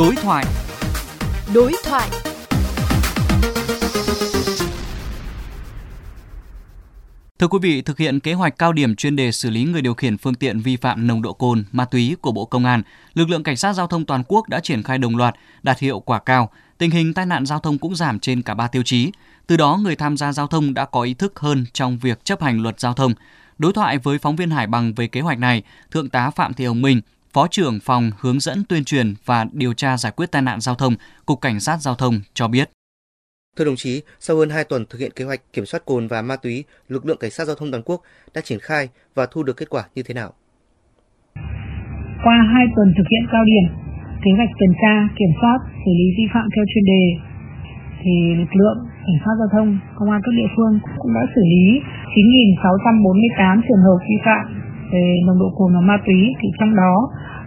Đối thoại. Đối thoại. Thưa quý vị, thực hiện kế hoạch cao điểm chuyên đề xử lý người điều khiển phương tiện vi phạm nồng độ cồn, ma túy của Bộ Công an, lực lượng cảnh sát giao thông toàn quốc đã triển khai đồng loạt, đạt hiệu quả cao. Tình hình tai nạn giao thông cũng giảm trên cả ba tiêu chí. Từ đó, người tham gia giao thông đã có ý thức hơn trong việc chấp hành luật giao thông. Đối thoại với phóng viên Hải Bằng về kế hoạch này, Thượng tá Phạm Thị Hồng Minh, Phó trưởng phòng hướng dẫn tuyên truyền và điều tra giải quyết tai nạn giao thông, Cục Cảnh sát Giao thông cho biết. Thưa đồng chí, sau hơn 2 tuần thực hiện kế hoạch kiểm soát cồn và ma túy, lực lượng cảnh sát giao thông toàn quốc đã triển khai và thu được kết quả như thế nào? Qua 2 tuần thực hiện cao điểm, kế hoạch tuần tra, kiểm soát, xử lý vi phạm theo chuyên đề, thì lực lượng cảnh sát giao thông, công an các địa phương cũng đã xử lý 9.648 trường hợp vi phạm về nồng độ cồn và ma túy, thì trong đó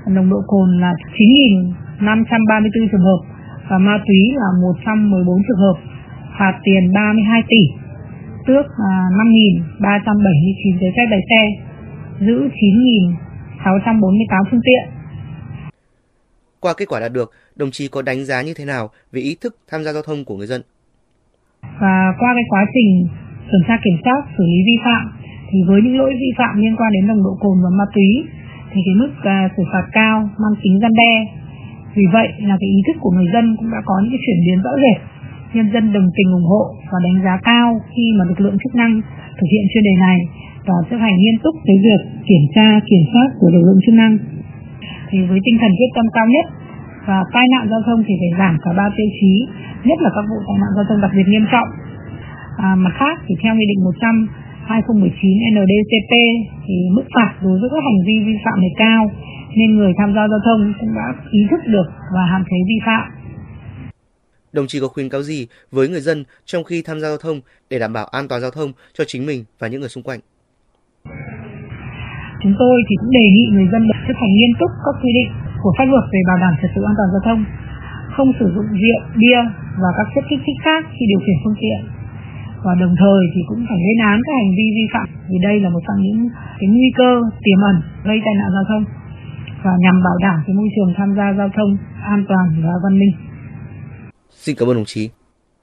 nồng độ cồn là 9.534 trường hợp và ma túy là 114 trường hợp phạt tiền 32 tỷ, tước 5.379 giấy phép lái xe, giữ 9.648 phương tiện. Qua kết quả đạt được, đồng chí có đánh giá như thế nào về ý thức tham gia giao thông của người dân? Và qua cái quá trình tuần tra kiểm soát, xử lý vi phạm, thì với những lỗi vi phạm liên quan đến nồng độ cồn và ma túy, thì cái mức uh, xử phạt cao mang tính gian đe. Vì vậy là cái ý thức của người dân cũng đã có những cái chuyển biến rõ rệt. Nhân dân đồng tình ủng hộ và đánh giá cao khi mà lực lượng chức năng thực hiện chuyên đề này và chấp hành nghiêm túc cái việc kiểm tra kiểm soát của lực lượng chức năng. Thì với tinh thần quyết tâm cao nhất và tai nạn giao thông thì phải giảm cả ba tiêu chí nhất là các vụ tai nạn giao thông đặc biệt nghiêm trọng. À, mặt khác thì theo nghị định 100 2019 NDCP thì mức phạt đối với các hành vi vi phạm này cao nên người tham gia giao thông cũng đã ý thức được và hạn chế vi phạm Đồng chí có khuyến cáo gì với người dân trong khi tham gia giao thông để đảm bảo an toàn giao thông cho chính mình và những người xung quanh? Chúng tôi thì cũng đề nghị người dân chấp hành nghiêm túc các quy định của pháp luật về bảo đảm trật tự an toàn giao thông, không sử dụng rượu, bia và các chất kích thích khác khi điều khiển phương tiện. Và đồng thời thì cũng phải lên án các hành vi vi phạm, vì đây là một trong những cái nguy cơ tiềm ẩn gây tai nạn giao thông và nhằm bảo đảm cái môi trường tham gia giao thông an toàn và văn minh. Xin cảm ơn đồng chí.